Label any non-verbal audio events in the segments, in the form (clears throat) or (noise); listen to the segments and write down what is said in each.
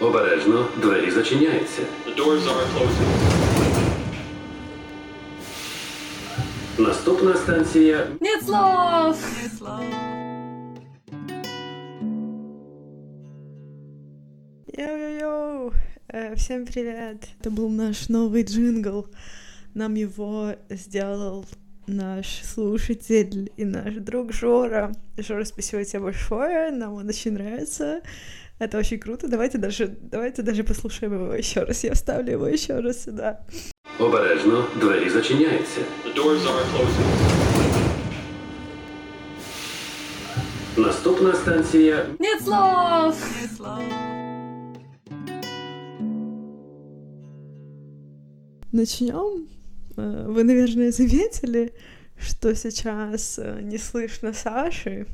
Обережно, двері зачиняються. The doors are closing. Наступна станція Нет слов! Йоу-йоу-йоу! Э, Всем привет! Это был наш новый джингл. Нам его сделал наш слушатель и наш друг Жора. Жора, спасибо тебе большое, нам он очень нравится. Это очень круто. Давайте даже, давайте даже послушаем его еще раз. Я вставлю его еще раз сюда. обережно, двері зачиняються. The doors are closing. Наступна станція Нет слов! Начнем. Э, Вы, наверное, заметили, что сейчас э, не слышно Саши.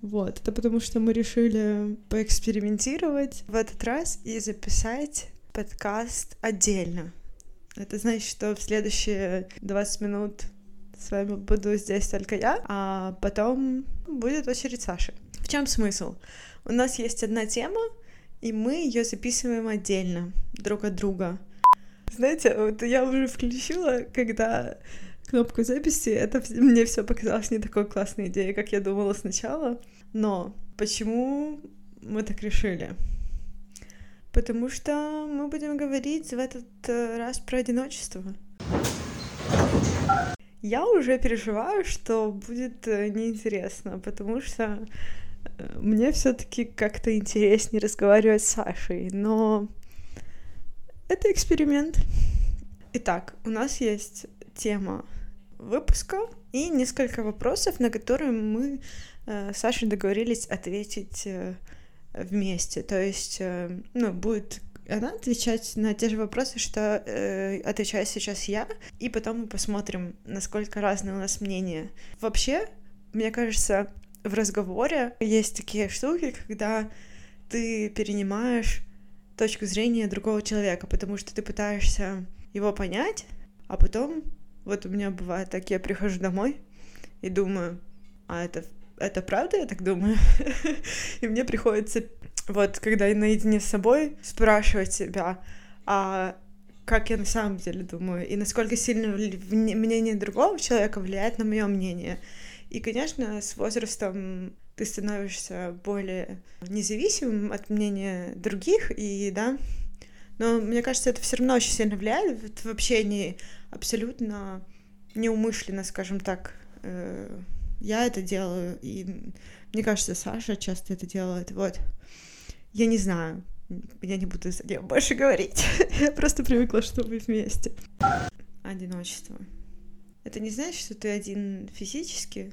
Вот, это потому что мы решили поэкспериментировать в этот раз и записать подкаст отдельно. Это значит, что в следующие 20 минут с вами буду здесь только я, а потом будет очередь Саши. В чем смысл? У нас есть одна тема, и мы ее записываем отдельно, друг от друга. Знаете, вот я уже включила, когда кнопку записи, это мне все показалось не такой классной идеей, как я думала сначала. Но почему мы так решили? Потому что мы будем говорить в этот э, раз про одиночество. Я уже переживаю, что будет э, неинтересно, потому что э, мне все-таки как-то интереснее разговаривать с Сашей, но это эксперимент. Итак, у нас есть тема выпуска и несколько вопросов, на которые мы э, с Сашей договорились ответить э, вместе. То есть, э, ну, будет она отвечать на те же вопросы, что э, отвечаю сейчас я, и потом мы посмотрим, насколько разные у нас мнения. Вообще, мне кажется, в разговоре есть такие штуки, когда ты перенимаешь точку зрения другого человека, потому что ты пытаешься его понять, а потом, вот у меня бывает так, я прихожу домой и думаю, а это, это правда, я так думаю? (laughs) И мне приходится, вот, когда я наедине с собой, спрашивать себя, а как я на самом деле думаю, и насколько сильно мнение другого человека влияет на мое мнение. И, конечно, с возрастом ты становишься более независимым от мнения других, и да, но мне кажется, это все равно очень сильно влияет в общении абсолютно неумышленно, скажем так. Э, Я это делаю, и мне кажется, Саша часто это делает. Вот. Я не знаю. Я не буду за нее больше говорить. (laughs) Я просто привыкла, что мы вместе. Одиночество. Это не значит, что ты один физически.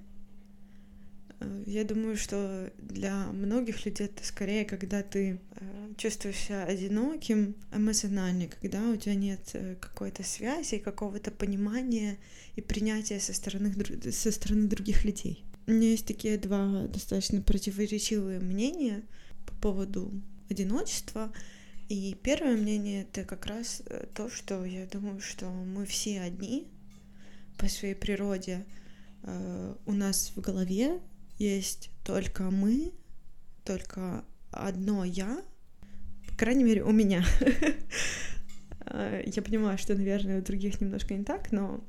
Э, Я думаю, что для многих людей это скорее, когда ты э, чувствуешь себя одиноким эмоционально, когда у тебя нет э, какой-то связи, какого-то понимания и принятия со стороны, со стороны других людей. У меня есть такие два достаточно противоречивые мнения по поводу одиночества. И первое мнение это как раз то, что я думаю, что мы все одни по своей природе. У нас в голове есть только мы, только одно я, по крайней мере, у меня. (laughs) Я понимаю, что, наверное, у других немножко не так, но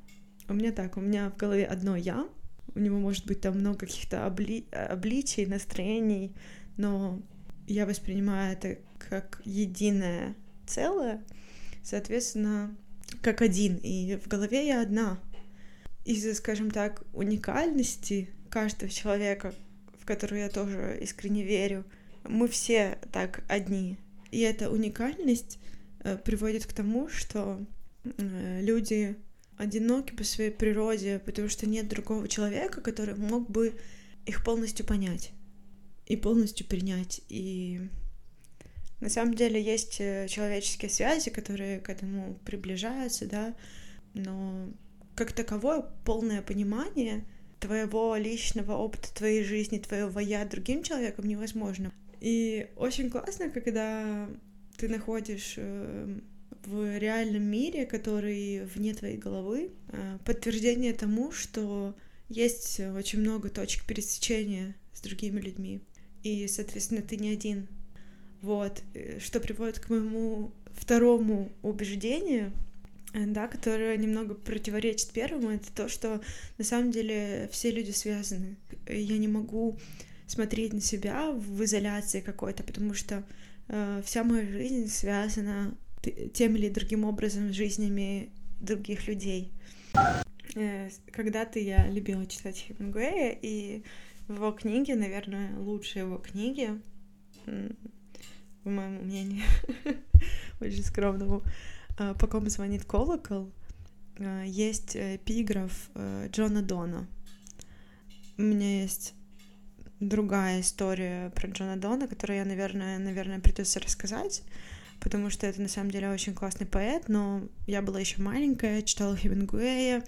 у меня так, у меня в голове одно я, у него может быть там много каких-то обли- обличий, настроений, но я воспринимаю это как единое целое, соответственно, как один, и в голове я одна. Из-за, скажем так, уникальности каждого человека, в которую я тоже искренне верю, мы все так одни. И эта уникальность э, приводит к тому, что э, люди одиноки по своей природе, потому что нет другого человека, который мог бы их полностью понять и полностью принять. И на самом деле есть э, человеческие связи, которые к этому приближаются, да, но как таковое полное понимание твоего личного опыта твоей жизни, твоего я другим человеком невозможно. И очень классно, когда ты находишь э, в реальном мире, который вне твоей головы, э, подтверждение тому, что есть очень много точек пересечения с другими людьми. И, соответственно, ты не один. Вот, э, что приводит к моему второму убеждению, да, которое немного противоречит первому, это то, что на самом деле все люди связаны. Я не могу смотреть на себя в изоляции какой-то, потому что э, вся моя жизнь связана тем или другим образом с жизнями других людей. Э, когда-то я любила читать Хемингуэя, и в его книге, наверное, лучшие его книги, по моему мнению, (laughs) очень скромному, э, «По ком звонит колокол», э, есть эпиграф Джона Дона. У меня есть другая история про Джона Дона, которую я, наверное, наверное, придется рассказать, потому что это на самом деле очень классный поэт, но я была еще маленькая, читала Хемингуэя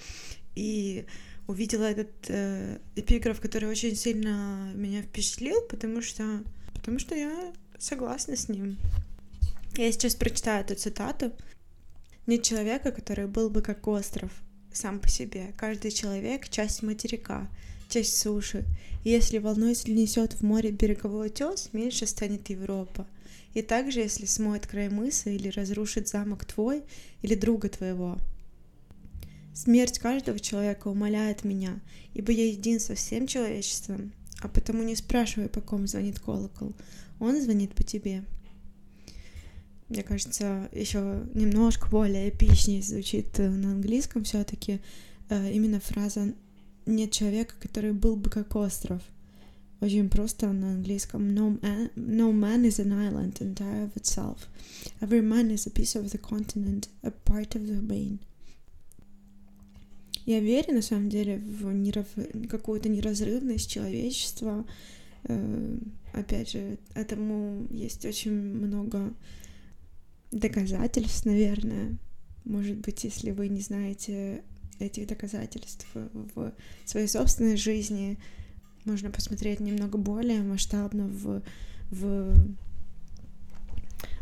и увидела этот э, эпиграф, который очень сильно меня впечатлил, потому что, потому что я согласна с ним. Я сейчас прочитаю эту цитату. Нет человека, который был бы как остров сам по себе. Каждый человек — часть материка, часть суши. И если волной несет в море береговой утес, меньше станет Европа. И также, если смоет край мыса или разрушит замок твой или друга твоего. Смерть каждого человека умоляет меня, ибо я един со всем человечеством, а потому не спрашивай, по ком звонит колокол. Он звонит по тебе. Мне кажется, еще немножко более эпичнее звучит э, на английском все-таки э, именно фраза нет человека, который был бы как остров. Очень просто на английском. No man, no man is an island entire of itself. Every man is a piece of the continent, a part of the main. Я верю, на самом деле, в нерав... какую-то неразрывность человечества. Э, опять же, этому есть очень много доказательств, наверное. Может быть, если вы не знаете этих доказательств в своей собственной жизни. Можно посмотреть немного более масштабно в, в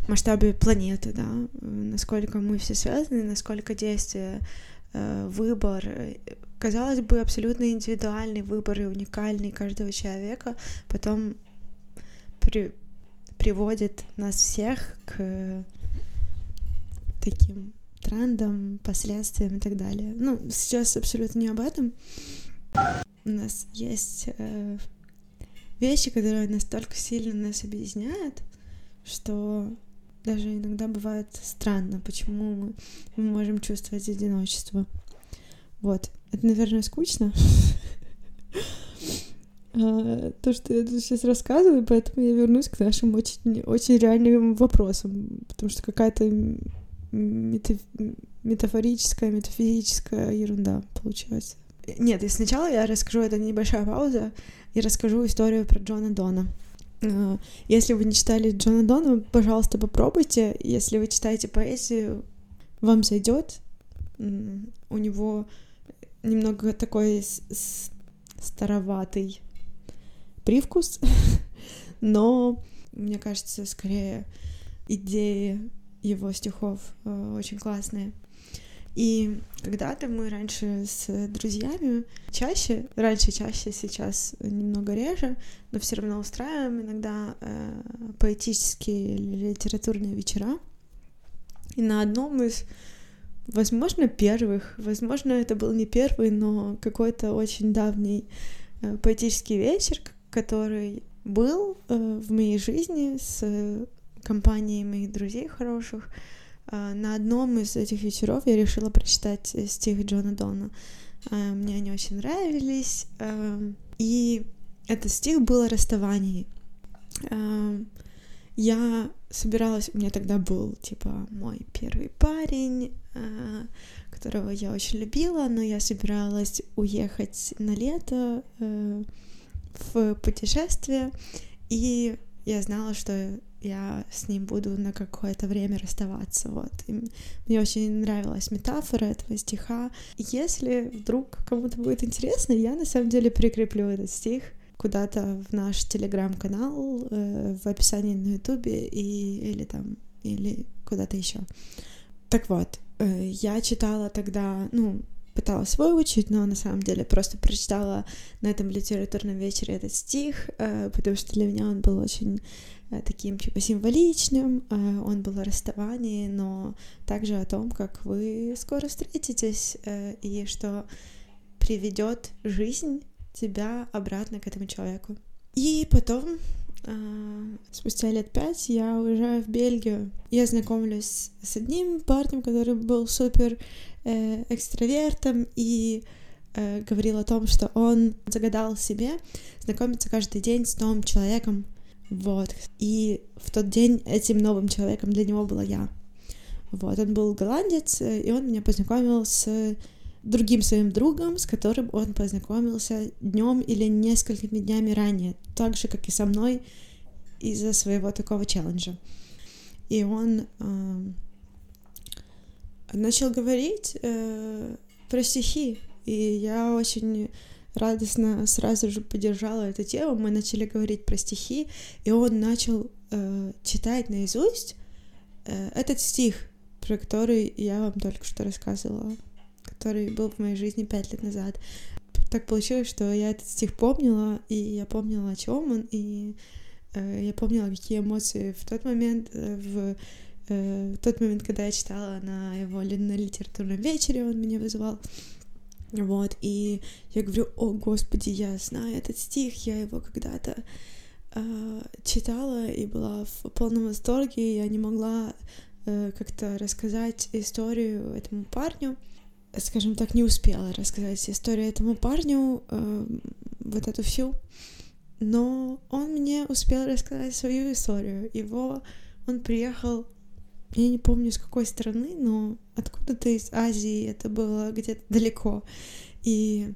масштабе планеты, да, насколько мы все связаны, насколько действия, э, выбор, казалось бы, абсолютно индивидуальный выбор и уникальный каждого человека, потом при, приводит нас всех к таким трендам, последствиям и так далее. Ну, сейчас абсолютно не об этом. У нас есть э, вещи, которые настолько сильно нас объединяют, что даже иногда бывает странно, почему мы, мы можем чувствовать одиночество. Вот. Это, наверное, скучно. (laughs) А, то, что я тут сейчас рассказываю, поэтому я вернусь к нашим очень, очень реальным вопросам, потому что какая-то мета... метафорическая, метафизическая ерунда получается. Нет, и сначала я расскажу, это небольшая пауза, и расскажу историю про Джона Дона. А, если вы не читали Джона Дона, пожалуйста, попробуйте. Если вы читаете поэзию, вам зайдет. У него немного такой староватый привкус, (laughs) но мне кажется, скорее идеи его стихов э, очень классные. И когда-то мы раньше с друзьями чаще, раньше чаще, сейчас немного реже, но все равно устраиваем иногда э, поэтические литературные вечера. И на одном из, возможно, первых, возможно, это был не первый, но какой-то очень давний э, поэтический вечер, который был э, в моей жизни с компанией моих друзей хороших. А, на одном из этих вечеров я решила прочитать стих Джона Дона. А, мне они очень нравились. А, и этот стих был о расставании. Я собиралась, у меня тогда был, типа, мой первый парень, которого я очень любила, но я собиралась уехать на лето в путешествие, и я знала, что я с ним буду на какое-то время расставаться. Вот. И мне очень нравилась метафора этого стиха. Если вдруг кому-то будет интересно, я на самом деле прикреплю этот стих куда-то в наш телеграм-канал, э, в описании на ютубе и, или там, или куда-то еще. Так вот, э, я читала тогда, ну, пыталась выучить, но на самом деле просто прочитала на этом литературном вечере этот стих, э, потому что для меня он был очень таким типа символичным, э, он был о расставании, но также о том, как вы скоро встретитесь и что приведет жизнь тебя обратно к этому человеку. И потом спустя лет пять я уезжаю в Бельгию. Я знакомлюсь с одним парнем, который был супер э, экстравертом и э, говорил о том, что он загадал себе знакомиться каждый день с новым человеком. Вот. И в тот день этим новым человеком для него была я. Вот. Он был голландец, и он меня познакомил с другим своим другом, с которым он познакомился днем или несколькими днями ранее, так же, как и со мной из-за своего такого челленджа. И он э, начал говорить э, про стихи, и я очень радостно сразу же поддержала эту тему. Мы начали говорить про стихи, и он начал э, читать наизусть э, этот стих, про который я вам только что рассказывала который был в моей жизни пять лет назад. Так получилось, что я этот стих помнила, и я помнила, о чем он, и э, я помнила, какие эмоции в тот момент, э, в, э, в тот момент, когда я читала на его на литературном вечере, он меня вызывал. Вот, и я говорю, о, господи, я знаю этот стих, я его когда-то э, читала и была в полном восторге, я не могла э, как-то рассказать историю этому парню, скажем так, не успела рассказать историю этому парню, э, вот эту всю, но он мне успел рассказать свою историю. Его, он приехал, я не помню с какой страны, но откуда-то из Азии, это было где-то далеко, и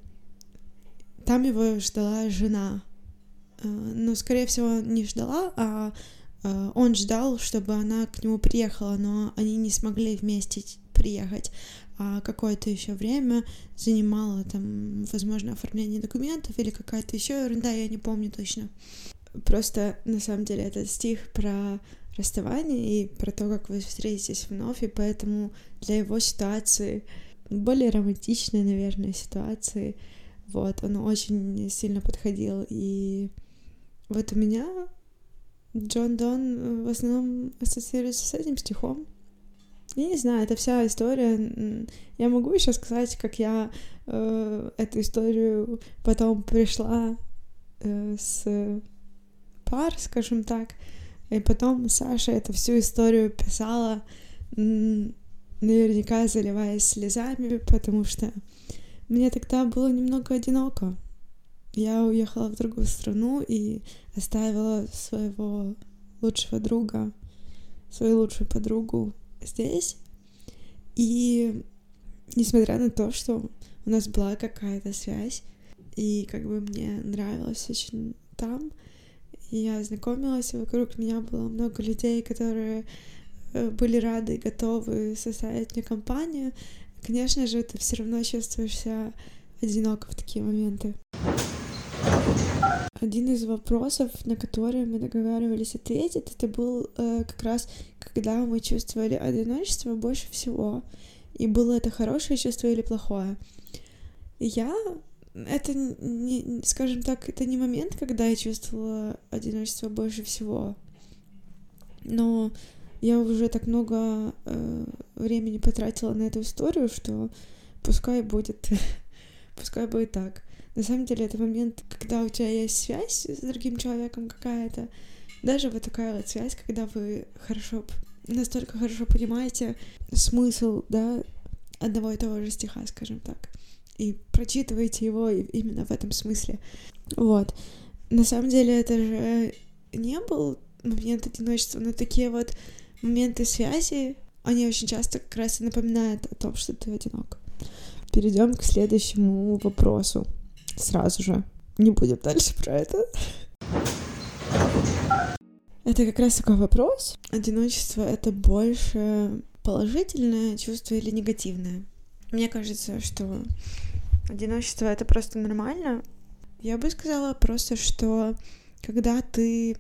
там его ждала жена, э, но, скорее всего, не ждала, а э, он ждал, чтобы она к нему приехала, но они не смогли вместе приехать. А какое-то еще время занимала там, возможно, оформление документов или какая-то еще ерунда, я не помню точно. Просто на самом деле это стих про расставание и про то, как вы встретитесь вновь, и поэтому для его ситуации, более романтичной, наверное, ситуации, вот, он очень сильно подходил, и вот у меня Джон Дон в основном ассоциируется с этим стихом, я не знаю, это вся история. Я могу еще сказать, как я э, эту историю потом пришла э, с пар, скажем так, и потом Саша эту всю историю писала, наверняка заливаясь слезами, потому что мне тогда было немного одиноко. Я уехала в другую страну и оставила своего лучшего друга, свою лучшую подругу здесь. И несмотря на то, что у нас была какая-то связь, и как бы мне нравилось очень там, я знакомилась, и вокруг меня было много людей, которые э, были рады и готовы составить мне компанию. Конечно же, ты все равно чувствуешь себя одиноко в такие моменты. Один из вопросов, на которые мы договаривались ответить, это был э, как раз, когда мы чувствовали одиночество больше всего. И было это хорошее чувство или плохое. Я это не, скажем так, это не момент, когда я чувствовала одиночество больше всего. Но я уже так много э, времени потратила на эту историю, что пускай будет, (laughs) пускай будет так. На самом деле это момент, когда у тебя есть связь с другим человеком какая-то, даже вот такая вот связь, когда вы хорошо, настолько хорошо понимаете смысл, да, одного и того же стиха, скажем так, и прочитываете его именно в этом смысле. Вот. На самом деле это же не был момент одиночества, но такие вот моменты связи, они очень часто как раз и напоминают о том, что ты одинок. Перейдем к следующему вопросу сразу же. Не будем дальше про это. Это как раз такой вопрос. Одиночество — это больше положительное чувство или негативное? Мне кажется, что одиночество — это просто нормально. Я бы сказала просто, что когда ты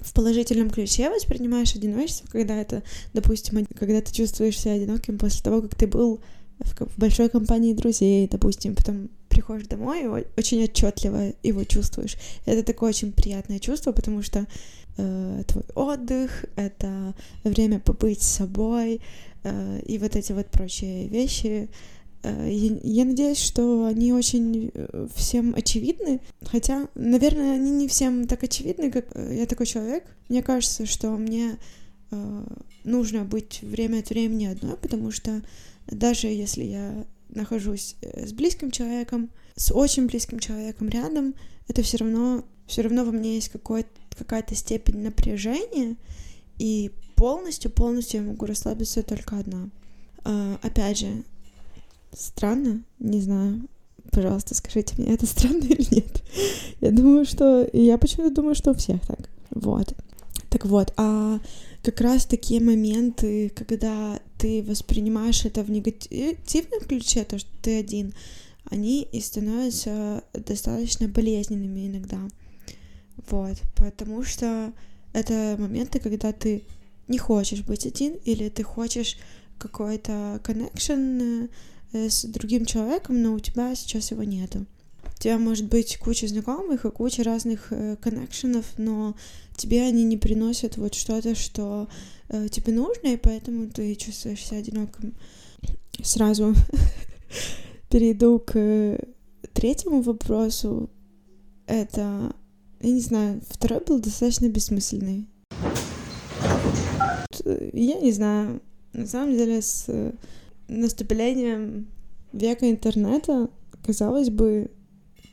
в положительном ключе воспринимаешь одиночество, когда это, допустим, когда ты чувствуешь себя одиноким после того, как ты был в, большой компании друзей, допустим, потом приходишь домой и очень отчетливо его чувствуешь. Это такое очень приятное чувство, потому что э, твой отдых, это время побыть с собой э, и вот эти вот прочие вещи. Э, я, надеюсь, что они очень э, всем очевидны, хотя, наверное, они не всем так очевидны, как э, я такой человек. Мне кажется, что мне нужно быть время от времени одной, потому что даже если я нахожусь с близким человеком, с очень близким человеком рядом, это все равно, все равно во мне есть какая-то степень напряжения, и полностью, полностью я могу расслабиться только одна. Опять же, странно, не знаю, пожалуйста, скажите мне, это странно или нет? Я думаю, что... Я почему-то думаю, что у всех так. Вот. Так вот, а как раз такие моменты, когда ты воспринимаешь это в негативном ключе, то, что ты один, они и становятся достаточно болезненными иногда. Вот, потому что это моменты, когда ты не хочешь быть один, или ты хочешь какой-то connection с другим человеком, но у тебя сейчас его нету. У тебя может быть куча знакомых и куча разных э, коннекшенов, но тебе они не приносят вот что-то, что э, тебе нужно, и поэтому ты чувствуешься одиноким. Сразу (laughs) перейду к третьему вопросу. Это, я не знаю, второй был достаточно бессмысленный. Я не знаю, на самом деле с наступлением века интернета, казалось бы,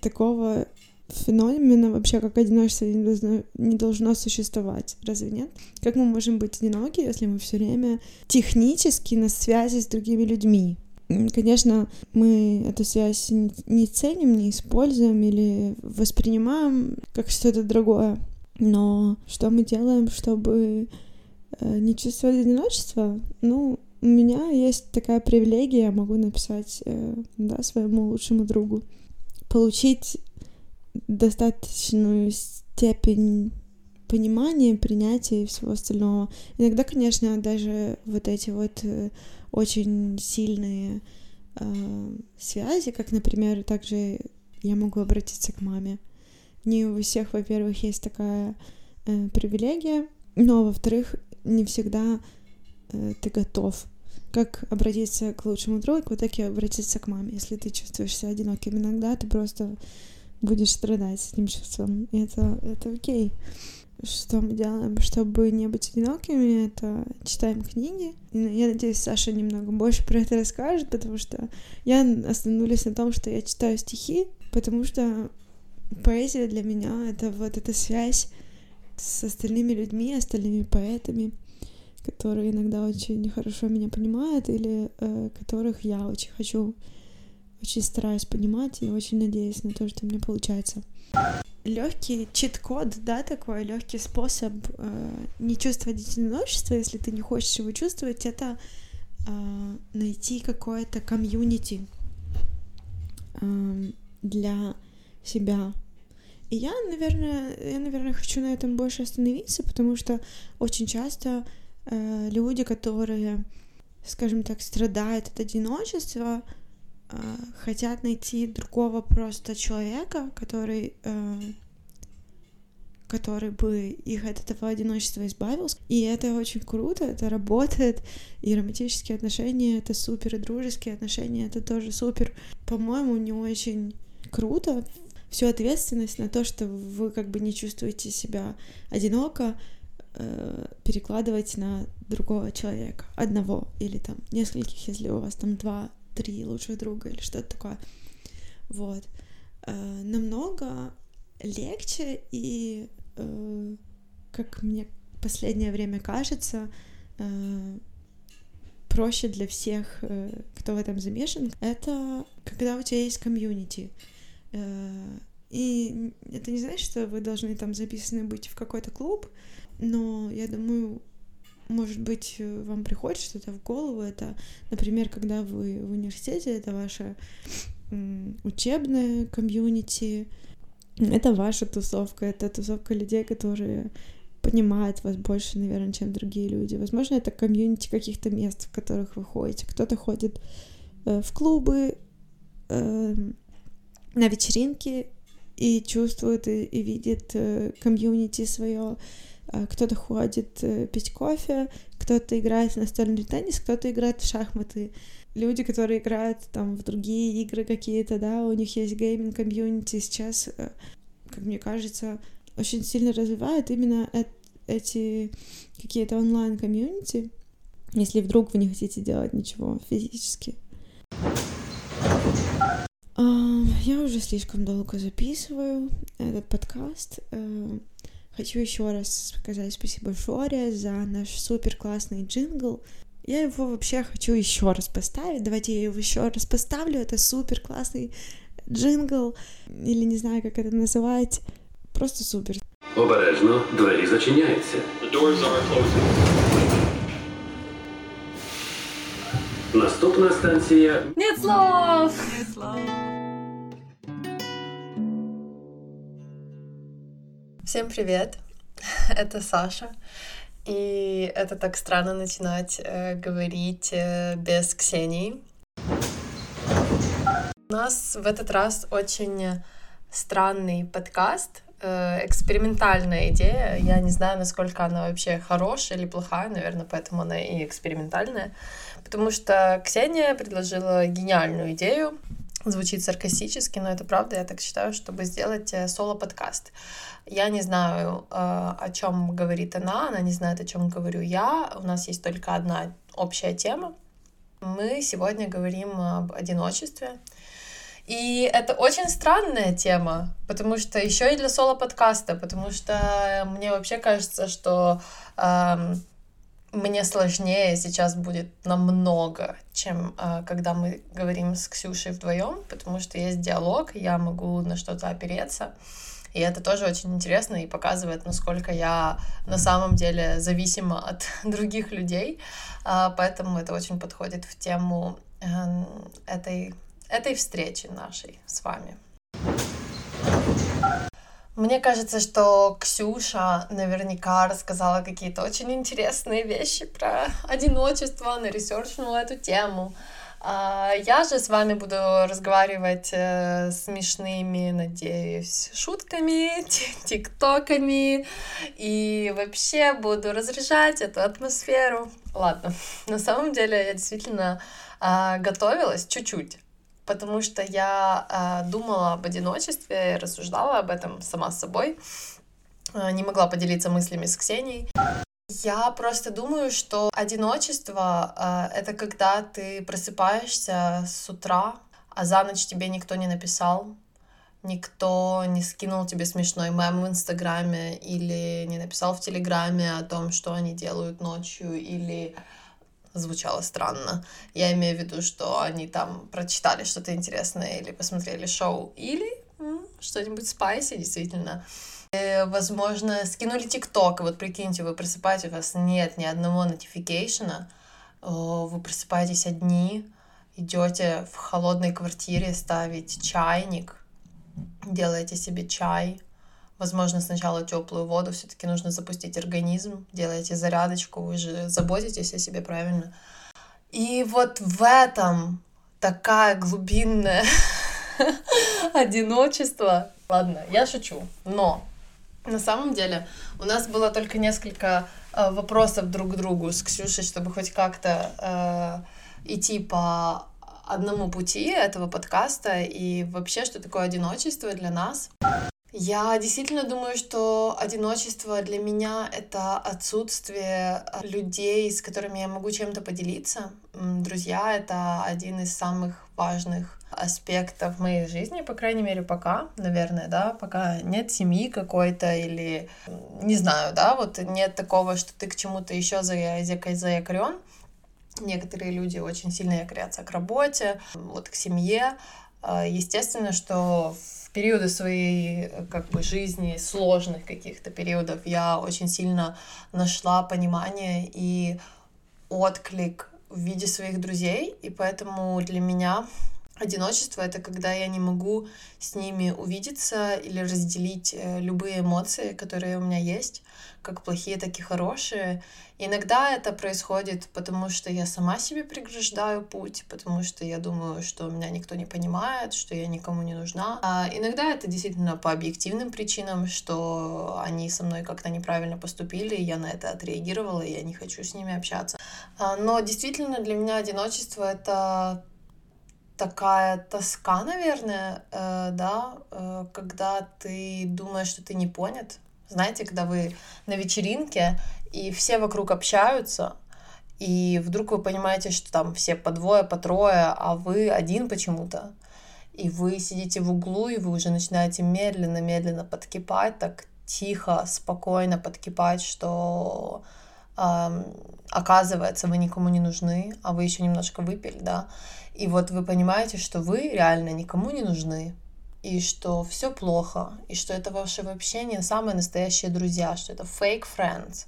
такого феномена вообще как одиночество не должно, не должно существовать, разве нет? Как мы можем быть одиноки, если мы все время технически на связи с другими людьми? Конечно, мы эту связь не ценим, не используем или воспринимаем как что-то другое. Но что мы делаем, чтобы э, не чувствовать одиночество? Ну, у меня есть такая привилегия, я могу написать э, да, своему лучшему другу получить достаточную степень понимания, принятия и всего остального. Иногда, конечно, даже вот эти вот э, очень сильные э, связи, как, например, также я могу обратиться к маме. Не у всех, во-первых, есть такая э, привилегия, но, во-вторых, не всегда э, ты готов как обратиться к лучшему другу, так и обратиться к маме. Если ты чувствуешь себя одиноким иногда, ты просто будешь страдать с этим чувством. И это, это окей. Что мы делаем, чтобы не быть одинокими, это читаем книги. И я надеюсь, Саша немного больше про это расскажет, потому что я остановилась на том, что я читаю стихи, потому что поэзия для меня — это вот эта связь с остальными людьми, остальными поэтами — которые иногда очень хорошо меня понимают или э, которых я очень хочу, очень стараюсь понимать и очень надеюсь на то, что у меня получается. Легкий чит-код, да, такой легкий способ э, не чувствовать одиночество, если ты не хочешь его чувствовать, это э, найти какое-то комьюнити э, для себя. И я, наверное, я, наверное, хочу на этом больше остановиться, потому что очень часто э, люди, которые, скажем так, страдают от одиночества, э, хотят найти другого просто человека, который, э, который бы их от этого одиночества избавил. И это очень круто, это работает. И романтические отношения — это супер, и дружеские отношения — это тоже супер. По-моему, не очень круто всю ответственность на то, что вы как бы не чувствуете себя одиноко, э, перекладывать на другого человека, одного или там нескольких, если у вас там два, три лучших друга или что-то такое. Вот. Э, намного легче и, э, как мне последнее время кажется, э, проще для всех, э, кто в этом замешан, это когда у тебя есть комьюнити. Э, и это не значит, что вы должны там записаны быть в какой-то клуб, но я думаю, может быть, вам приходит что-то в голову. Это, например, когда вы в университете, это ваша учебная комьюнити, это ваша тусовка, это тусовка людей, которые понимают вас больше, наверное, чем другие люди. Возможно, это комьюнити каких-то мест, в которых вы ходите. Кто-то ходит э, в клубы, э, на вечеринки и чувствует и, и видит э, комьюнити свое. Э, кто-то ходит э, пить кофе, кто-то играет в настольный теннис, кто-то играет в шахматы. Люди, которые играют там в другие игры какие-то, да, у них есть гейминг комьюнити сейчас, э, как мне кажется, очень сильно развивают именно эти какие-то онлайн комьюнити, если вдруг вы не хотите делать ничего физически. Я уже слишком долго записываю этот подкаст. Хочу еще раз сказать спасибо Жоре за наш супер классный джингл. Я его вообще хочу еще раз поставить. Давайте я его еще раз поставлю. Это супер классный джингл. Или не знаю, как это называть. Просто супер. Обережно, двері зачиняються. The doors are closing. Наступна станція Нет слов! Всем привет! (laughs) Это Саша. И это так странно начинать э, говорить э, без Ксении. У нас в этот раз очень странный подкаст, э, экспериментальная идея. Я не знаю, насколько она вообще хорошая или плохая, наверное, поэтому она и экспериментальная. Потому что Ксения предложила гениальную идею. Звучит саркастически, но это правда, я так считаю, чтобы сделать э, соло-подкаст. Я не знаю, э, о чем говорит она, она не знает, о чем говорю я. У нас есть только одна общая тема. Мы сегодня говорим об одиночестве. И это очень странная тема, потому что еще и для соло-подкаста, потому что мне вообще кажется, что эм, мне сложнее сейчас будет намного, чем э, когда мы говорим с Ксюшей вдвоем, потому что есть диалог, я могу на что-то опереться. И это тоже очень интересно и показывает, насколько я на самом деле зависима от (laughs) других людей. А, Поэтому это очень подходит в тему э, этой, этой встречи нашей с вами. Мне кажется, что Ксюша наверняка рассказала какие-то очень интересные вещи про одиночество, она ресерчнула эту тему. А Я же с вами буду разговаривать э, смешными, надеюсь, шутками, ти- тиктоками и вообще буду разряжать эту атмосферу. Ладно, на самом деле я действительно а, готовилась чуть-чуть, потому что я а, думала об одиночестве, рассуждала об этом сама с собой, а, не могла поделиться мыслями с Ксенией. Я просто думаю, что одиночество а, это когда ты просыпаешься с утра, а за ночь тебе никто не написал, никто не скинул тебе смешной мем в Инстаграме или не написал в Телеграме о том, что они делают ночью, или звучало странно. Я имею в виду, что они там прочитали что-то интересное или посмотрели шоу, или что-нибудь спайси, действительно. Э, Возможно, скинули ТикТок, и вот прикиньте, вы просыпаетесь, у вас нет ни одного notification, вы просыпаетесь одни, идете в холодной квартире ставить чайник, делаете себе чай, возможно, сначала теплую воду, все-таки нужно запустить организм, делаете зарядочку, вы же заботитесь о себе правильно. И вот в этом такая глубинная (laughs) одиночество. Ладно, я шучу, но на самом деле у нас было только несколько э, вопросов друг к другу с Ксюшей, чтобы хоть как-то э, идти по одному пути этого подкаста и вообще, что такое одиночество для нас. Я действительно думаю, что одиночество для меня — это отсутствие людей, с которыми я могу чем-то поделиться. Друзья — это один из самых важных аспектов моей жизни, по крайней мере, пока, наверное, да, пока нет семьи какой-то или, не знаю, да, вот нет такого, что ты к чему-то еще заякорен. Некоторые люди очень сильно якорятся к работе, вот к семье. А, Естественно, что периоды своей э, как бы жизни, сложных каких-то периодов, я очень сильно нашла понимание и отклик в виде своих друзей, и поэтому для меня Одиночество — это когда я не могу с ними увидеться или разделить э, любые эмоции, которые у меня есть, как плохие, так и хорошие. Иногда это происходит, потому что я сама себе преграждаю путь, потому что я думаю, что меня никто не понимает, что я никому не нужна. А иногда это действительно по объективным причинам, что они со мной как-то неправильно поступили, и я на это отреагировала, и я не хочу с ними общаться. А, но действительно для меня одиночество — это такая тоска, наверное, э, да, э, когда ты думаешь, что ты не понят. Знаете, когда вы на вечеринке, и все вокруг общаются, и вдруг вы понимаете, что там все по двое, по трое, а вы один почему-то. И вы сидите в углу, и вы уже начинаете медленно-медленно подкипать, так тихо, спокойно подкипать, что эм, оказывается, вы никому не нужны, а вы еще немножко выпили, да. И вот вы понимаете, что вы реально никому не нужны, и что все плохо, и что это ваши вообще не самые настоящие друзья, что это fake friends.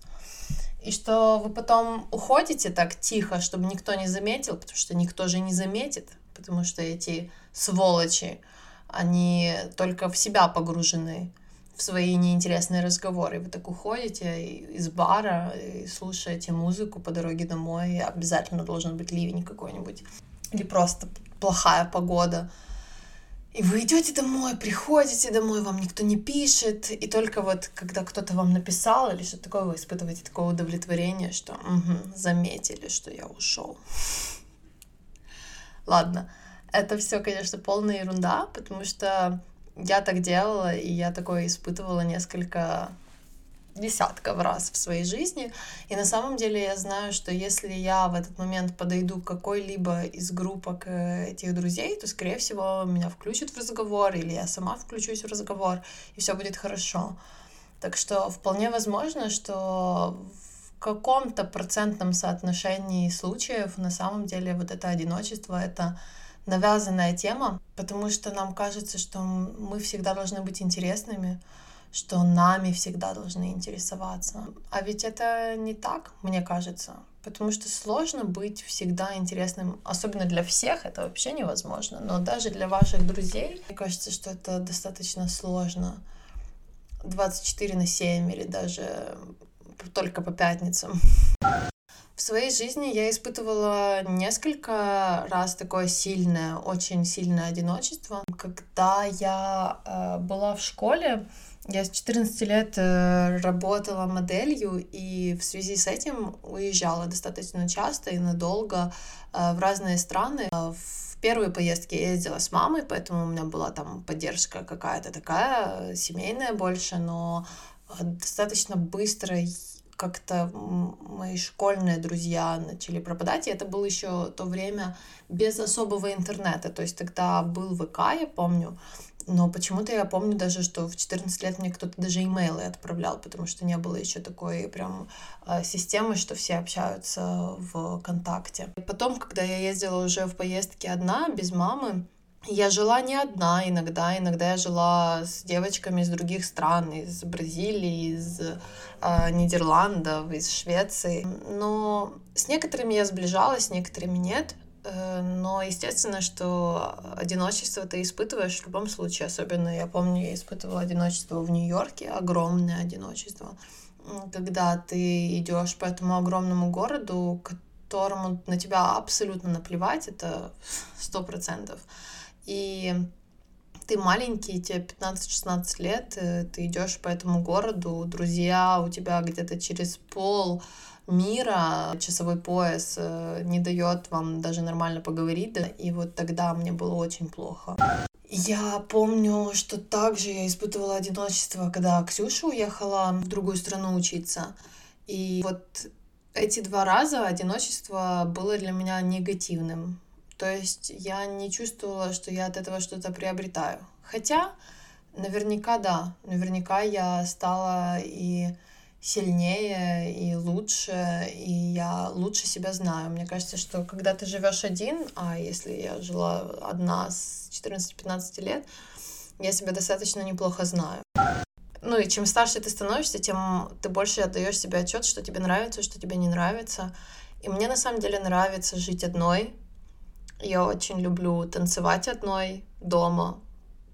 И что вы потом уходите так тихо, чтобы никто не заметил, потому что никто же не заметит, потому что эти сволочи, они только в себя погружены, в свои неинтересные разговоры. Вы так уходите из бара и слушаете музыку по дороге домой, и обязательно должен быть ливень какой-нибудь или просто плохая погода. И вы идете домой, приходите домой, вам никто не пишет, и только вот когда кто-то вам написал или что-то такое, вы испытываете такое удовлетворение, что угу, заметили, что я ушел. Ладно, это все, конечно, полная ерунда, потому что я так делала, и я такое испытывала несколько десятков раз в своей жизни. И на самом деле я знаю, что если я в этот момент подойду к какой-либо из группок э, этих друзей, то, скорее всего, меня включат в разговор, или я сама включусь в разговор, и все будет хорошо. Так что вполне возможно, что в каком-то процентном соотношении случаев на самом деле вот это одиночество — это навязанная тема, потому что нам кажется, что мы всегда должны быть интересными, что нами всегда должны интересоваться. А ведь это не так, мне кажется. Потому что сложно быть всегда интересным, особенно для всех, это вообще невозможно. Но даже для ваших друзей, мне кажется, что это достаточно сложно. 24 на 7 или даже только по пятницам. В своей жизни я испытывала несколько раз такое сильное, очень сильное одиночество. Когда я э, была в школе, я с 14 лет э, работала моделью и в связи с этим уезжала достаточно часто и надолго э, в разные страны. В первые поездки я ездила с мамой, поэтому у меня была там поддержка какая-то такая, семейная больше, но достаточно быстро как-то мои школьные друзья начали пропадать, и это было еще то время без особого интернета, то есть тогда был ВК, я помню, но почему-то я помню даже, что в 14 лет мне кто-то даже имейлы отправлял, потому что не было еще такой прям а, системы, что все общаются в ВКонтакте. Потом, когда я ездила уже в поездки одна, без мамы, я жила не одна иногда, иногда я жила с девочками из других стран, из Бразилии, из э, Нидерландов, из Швеции. Но с некоторыми я сближалась, с некоторыми нет. Э, но естественно, что одиночество ты испытываешь в любом случае. Особенно я помню, я испытывала одиночество в Нью-Йорке, огромное одиночество. Когда ты идешь по этому огромному городу, которому на тебя абсолютно наплевать, это сто процентов. И ты маленький, тебе 15-16 лет, э, ты идешь по этому городу, друзья у тебя где-то через пол мира, часовой пояс э, не дает вам даже нормально поговорить, и вот тогда мне было очень плохо. Я помню, что также я испытывала одиночество, когда Ксюша уехала в другую страну учиться. И вот эти два раза одиночество было для меня негативным. То есть я не чувствовала, что я от этого что-то приобретаю. Хотя, наверняка да, наверняка я стала и сильнее и лучше, и я лучше себя знаю. Мне кажется, что когда ты живешь один, а если я жила одна с 14-15 лет, я себя достаточно неплохо знаю. Ну и чем старше ты становишься, тем ты больше отдаешь себе отчет, что тебе нравится, что тебе не нравится. И мне на самом деле нравится жить одной, Я очень люблю танцевать одной дома,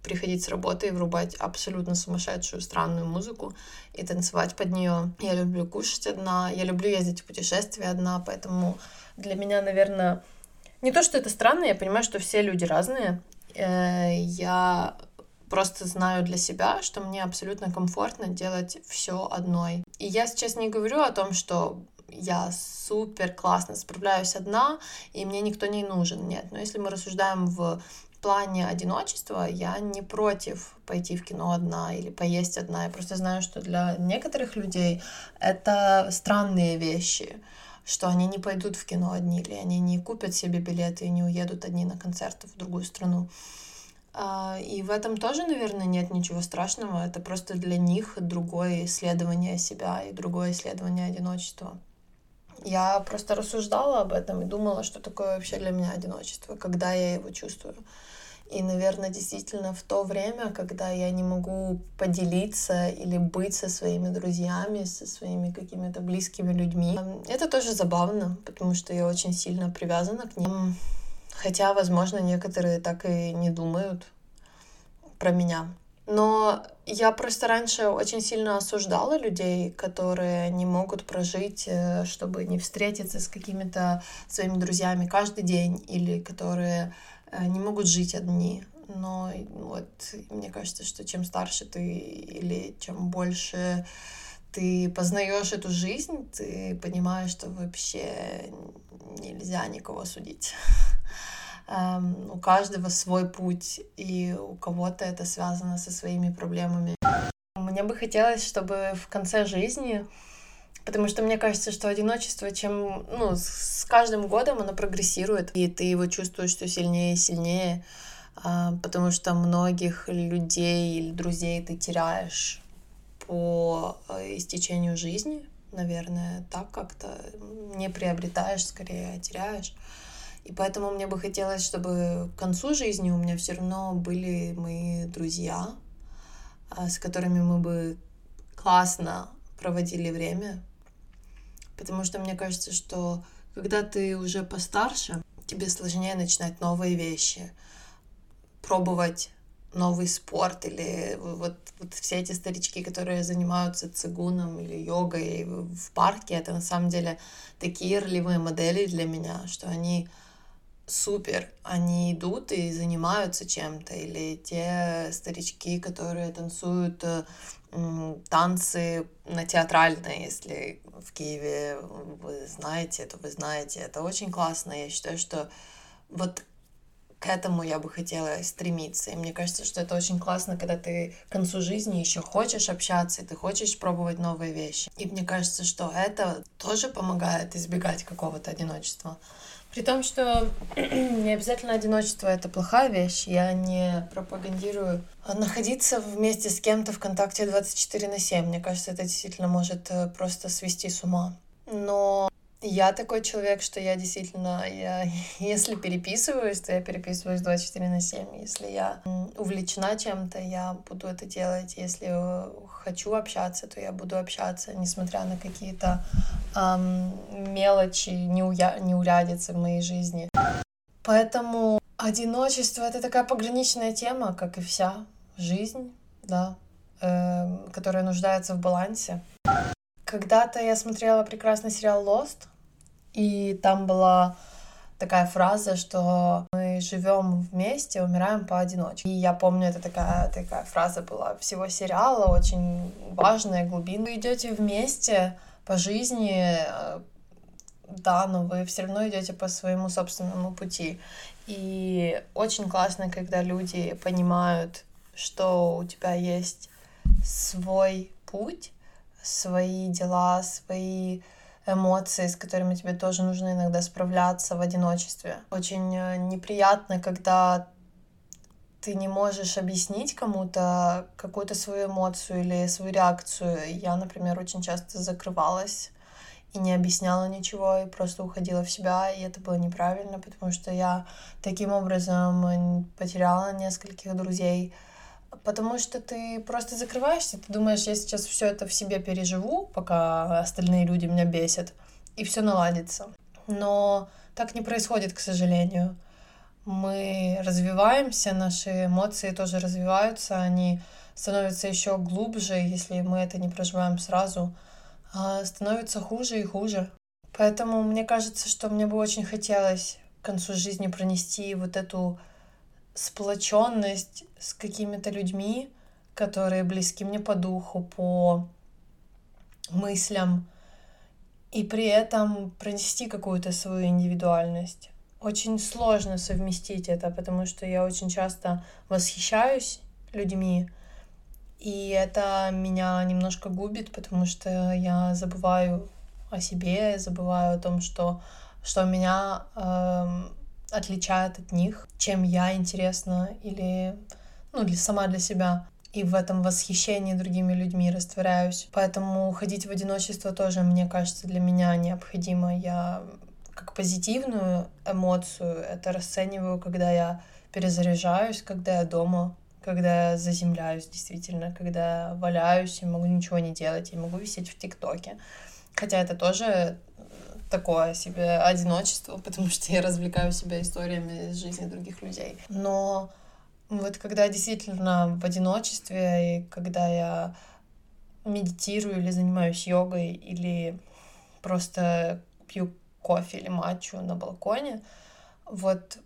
приходить с работы и врубать абсолютно сумасшедшую странную музыку и танцевать под нее. Я люблю кушать одна, я люблю ездить в путешествия одна, поэтому для меня, наверное, не то, что это странно, я понимаю, что все люди разные. Э, я просто знаю для себя, что мне абсолютно комфортно делать все одной. И я сейчас не говорю о том, что я супер классно справляюсь одна, и мне никто не нужен. Нет, но если мы рассуждаем в плане одиночества я не против пойти в кино одна или поесть одна. Я просто знаю, что для некоторых людей это странные вещи, что они не пойдут в кино одни, или они не купят себе билеты и не уедут одни на концерты в другую страну. А, и в этом тоже, наверное, нет ничего страшного. Это просто для них другое исследование себя и другое исследование одиночества. Я просто рассуждала об этом и думала, что такое вообще для меня одиночество, когда я его чувствую. И, наверное, действительно в то время, когда я не могу поделиться или быть со своими друзьями, со своими какими-то близкими людьми, это тоже забавно, потому что я очень сильно привязана к ним. Хотя, возможно, некоторые так и не думают про меня. Но я просто раньше очень сильно осуждала людей, которые не могут прожить, э, чтобы не встретиться с какими-то своими друзьями каждый день, или которые э, не могут жить одни. Но вот мне кажется, что чем старше ты или чем больше ты познаешь эту жизнь, ты понимаешь, что вообще нельзя никого судить. (laughs) Um, у каждого свой путь, и у кого-то это связано со своими проблемами. Мне бы хотелось, чтобы в конце жизни, потому что мне кажется, что одиночество, чем, ну, с каждым годом оно прогрессирует, и ты его чувствуешь все сильнее и сильнее, uh, потому что многих людей или друзей ты теряешь по э, истечению жизни, наверное, так как-то не приобретаешь, скорее, а теряешь. И поэтому мне бы хотелось, чтобы к концу жизни у меня все равно были мои друзья, а, с которыми мы бы классно проводили время. Потому что мне кажется, что когда ты уже постарше, тебе сложнее начинать новые вещи, пробовать новый спорт или вот, вот все эти старички, которые занимаются цигуном или йогой в парке, это на самом деле такие ролевые модели для меня, что они супер, они идут и занимаются чем-то, или те старички, которые танцуют э, танцы на театральные, если в Киеве вы знаете, то вы знаете, это очень классно, я считаю, что вот к этому я бы хотела стремиться. И мне кажется, что это очень классно, когда ты к концу жизни еще хочешь общаться, и ты хочешь пробовать новые вещи. И мне кажется, что это тоже помогает избегать какого-то одиночества. При том, что (clears throat) не обязательно одиночество это плохая вещь, я не пропагандирую находиться вместе с кем-то в контакте 24 на 7. Мне кажется, это действительно может э, просто свести с ума. Но я такой человек, что я действительно, я, (laughs) если переписываюсь, то я переписываюсь 24 на 7. Если я увлечена чем-то, я буду это делать. Если хочу общаться, то я буду общаться, несмотря на какие-то эм, мелочи, неуя... неурядицы в моей жизни. Поэтому одиночество — это такая пограничная тема, как и вся жизнь, да, э, которая нуждается в балансе. Когда-то я смотрела прекрасный сериал Lost, и там была такая фраза, что мы живем вместе, умираем поодиночке. И я помню, это такая, такая фраза была всего сериала, очень важная, глубинная. Вы идете вместе по жизни, э, да, но вы все равно идете по своему собственному пути. И очень классно, когда люди понимают, что у тебя есть свой путь, свои дела, свои эмоции, с которыми тебе тоже нужно иногда справляться в одиночестве. Очень э, неприятно, когда ты не можешь объяснить кому-то какую-то свою эмоцию или свою реакцию. Я, например, очень часто закрывалась и не объясняла ничего, и просто уходила в себя, и это было неправильно, потому что я таким образом потеряла нескольких друзей, потому что ты просто закрываешься, ты думаешь, я сейчас все это в себе переживу, пока остальные люди меня бесят, и все наладится. Но так не происходит, к сожалению. мы развиваемся, наши эмоции тоже развиваются, они становятся еще глубже, если мы это не проживаем сразу, а становится хуже и хуже. Поэтому мне кажется, что мне бы очень хотелось к концу жизни пронести вот эту сплоченность с какими-то людьми, которые близки мне по духу, по мыслям, и при этом пронести какую-то свою индивидуальность. Очень сложно совместить это, потому что я очень часто восхищаюсь людьми, и это меня немножко губит, потому что я забываю о себе, забываю о том, что, что меня э, отличает от них, чем я интересна или ну, для, сама для себя. И в этом восхищении другими людьми растворяюсь. Поэтому ходить в одиночество тоже, мне кажется, для меня необходимо. Я как позитивную эмоцию это расцениваю, когда я перезаряжаюсь, когда я дома, когда я заземляюсь действительно, когда валяюсь и могу ничего не делать, и могу висеть в ТикТоке. Хотя это тоже такое себе одиночество, (laughs) потому что я развлекаю себя историями из жизни других людей. Но вот когда действительно в одиночестве, и когда я медитирую или занимаюсь йогой, или просто пью кофе или матчу на балконе, вот,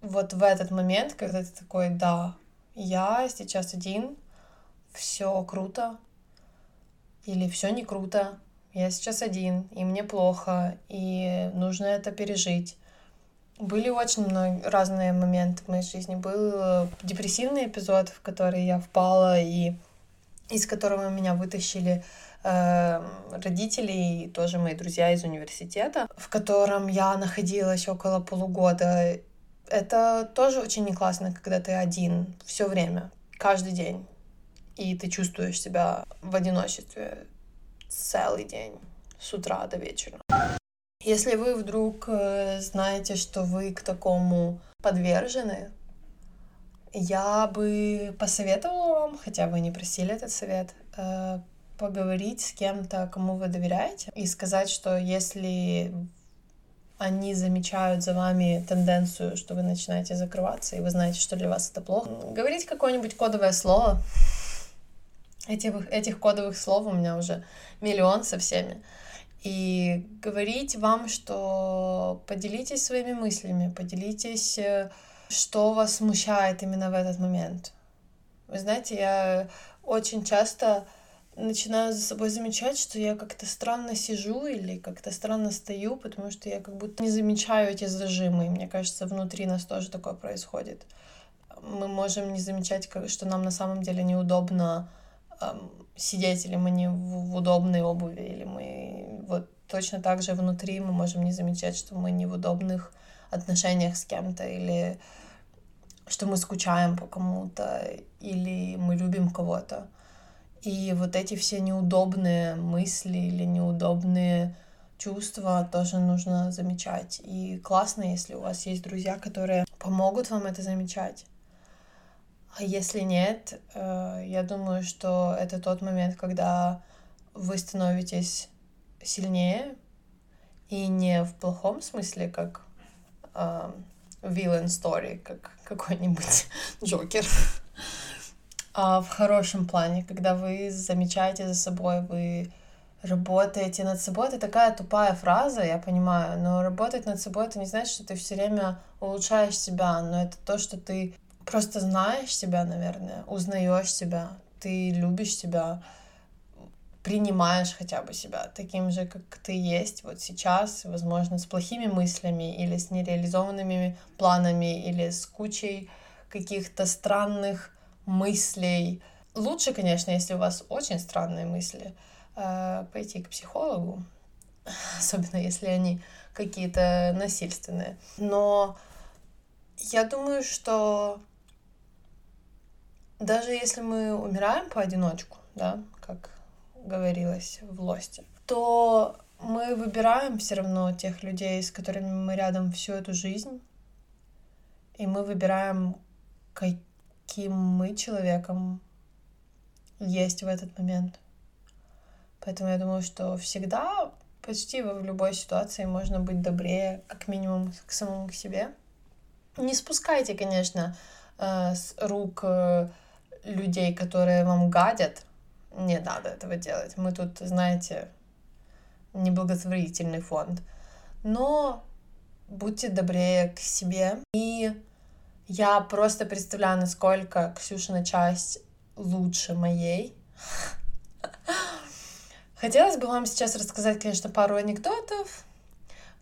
вот в этот момент, когда ты такой, да, я сейчас один, все круто, или все не круто, я сейчас один, и мне плохо, и нужно это пережить. Были очень много разные моменты в моей жизни. Был депрессивный эпизод, в который я впала, и из которого меня вытащили э, родители и тоже мои друзья из университета, в котором я находилась около полугода. Это тоже очень не классно, когда ты один все время, каждый день, и ты чувствуешь себя в одиночестве целый день, с утра до вечера. Если вы вдруг э, знаете, что вы к такому подвержены, я бы посоветовала вам, хотя вы не просили этот совет, э, поговорить с кем-то, кому вы доверяете, и сказать, что если они замечают за вами тенденцию, что вы начинаете закрываться, и вы знаете, что для вас это плохо, говорить какое-нибудь кодовое слово, Этих, этих кодовых слов у меня уже миллион со всеми. И говорить вам, что поделитесь своими мыслями, поделитесь, э, что вас смущает именно в этот момент. Вы знаете, я очень часто начинаю за собой замечать, что я как-то странно сижу или как-то странно стою, потому что я как будто не замечаю эти зажимы. И мне кажется, внутри нас тоже такое происходит. Мы можем не замечать, что нам на самом деле неудобно сидеть, или мы не в удобной обуви, или мы вот точно так же внутри мы можем не замечать, что мы не в удобных отношениях с кем-то, или что мы скучаем по кому-то, или мы любим кого-то. И вот эти все неудобные мысли или неудобные чувства тоже нужно замечать. И классно, если у вас есть друзья, которые помогут вам это замечать. А если нет, э, я думаю, что это тот момент, когда вы становитесь сильнее, и не в плохом смысле, как э, villain story, как (laughs) какой-нибудь (laughs) Джокер, а в хорошем плане, когда вы замечаете за собой, вы работаете над собой, это такая тупая фраза, я понимаю, но работать над собой это не значит, что ты все время улучшаешь себя, но это то, что ты просто знаешь себя, наверное, узнаешь себя, ты любишь себя, принимаешь хотя бы себя таким же, как ты есть вот сейчас, возможно, с плохими мыслями или с нереализованными планами или с кучей каких-то странных мыслей. Лучше, конечно, если у вас очень странные мысли, э, пойти к психологу, (laughs) особенно если они какие-то насильственные. Но я думаю, что даже если мы умираем поодиночку, да, как говорилось в Лосте, то мы выбираем все равно тех людей, с которыми мы рядом всю эту жизнь, и мы выбираем, каким мы человеком есть в этот момент. Поэтому я думаю, что всегда, почти в любой ситуации можно быть добрее, как минимум, к самому себе. Не спускайте, конечно, э, с рук э, людей, которые вам гадят. Не надо этого делать. Мы тут, знаете, неблаготворительный фонд. Но будьте добрее к себе. И я просто представляю, насколько Ксюшина часть лучше моей. (laughs) Хотелось бы вам сейчас рассказать, конечно, пару анекдотов,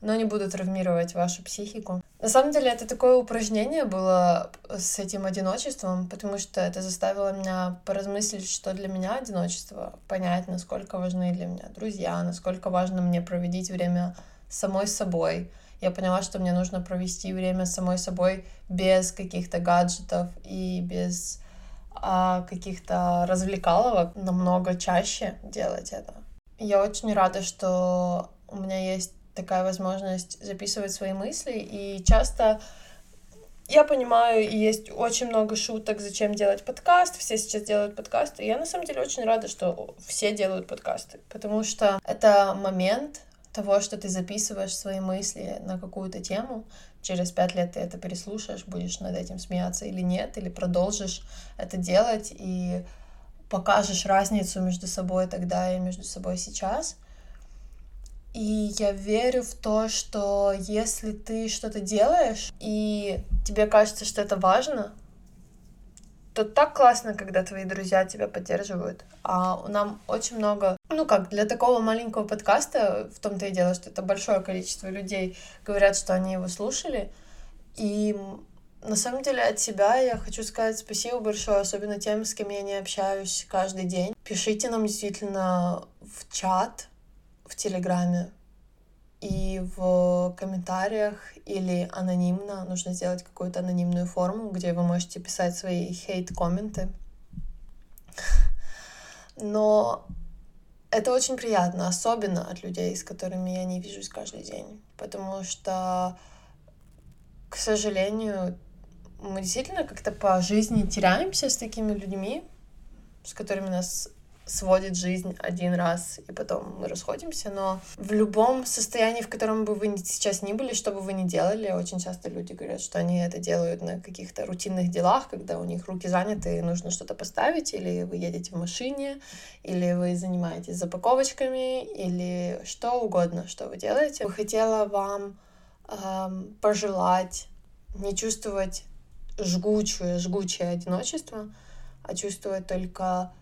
но не буду травмировать вашу психику. На самом деле это такое упражнение было с этим одиночеством, потому что это заставило меня поразмыслить, что для меня одиночество, понять, насколько важны для меня друзья, насколько важно мне проводить время самой собой. Я поняла, что мне нужно провести время самой собой без каких-то гаджетов и без а, каких-то развлекаловок, намного чаще делать это. Я очень рада, что у меня есть такая возможность записывать свои мысли, и часто я понимаю, есть очень много шуток, зачем делать подкаст, все сейчас делают подкасты, я на самом деле очень рада, что все делают подкасты, потому что это момент того, что ты записываешь свои мысли на какую-то тему, через пять лет ты это переслушаешь, будешь над этим смеяться или нет, или продолжишь это делать и покажешь разницу между собой тогда и между собой сейчас — и я верю в то, что если ты что-то делаешь, и тебе кажется, что это важно, то так классно, когда твои друзья тебя поддерживают. А нам очень много, ну как, для такого маленького подкаста, в том-то и дело, что это большое количество людей говорят, что они его слушали. И на самом деле от себя я хочу сказать спасибо большое, особенно тем, с кем я не общаюсь каждый день. Пишите нам действительно в чат, в Телеграме и в комментариях или анонимно. Нужно сделать какую-то анонимную форму, где вы можете писать свои хейт-комменты. Но это очень приятно, особенно от людей, с которыми я не вижусь каждый день. Потому что, к сожалению, мы действительно как-то по жизни теряемся с такими людьми, с которыми нас сводит жизнь один раз, и потом мы расходимся, но в любом состоянии, в котором бы вы сейчас ни были, что бы вы ни делали, очень часто люди говорят, что они это делают на каких-то рутинных делах, когда у них руки заняты, и нужно что-то поставить, или вы едете в машине, или вы занимаетесь запаковочками, или что угодно, что вы делаете. Я хотела вам эм, пожелать не чувствовать жгучее, жгучее одиночество, а чувствовать только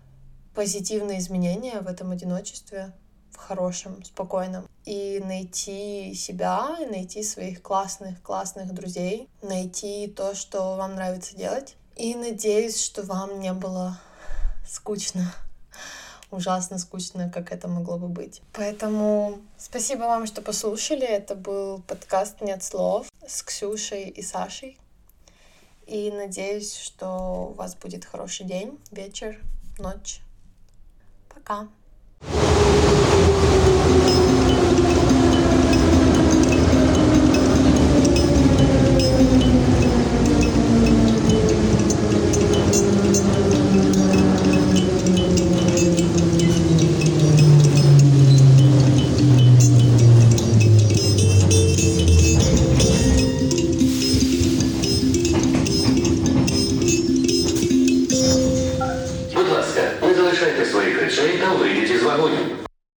позитивные изменения в этом одиночестве, в хорошем, спокойном. И найти себя, найти своих классных, классных друзей, найти то, что вам нравится делать. И надеюсь, что вам не было скучно, (laughs) ужасно скучно, как это могло бы быть. Поэтому спасибо вам, что послушали. Это был подкаст «Нет слов» с Ксюшей и Сашей. И надеюсь, что у вас будет хороший день, вечер, ночь. Пока.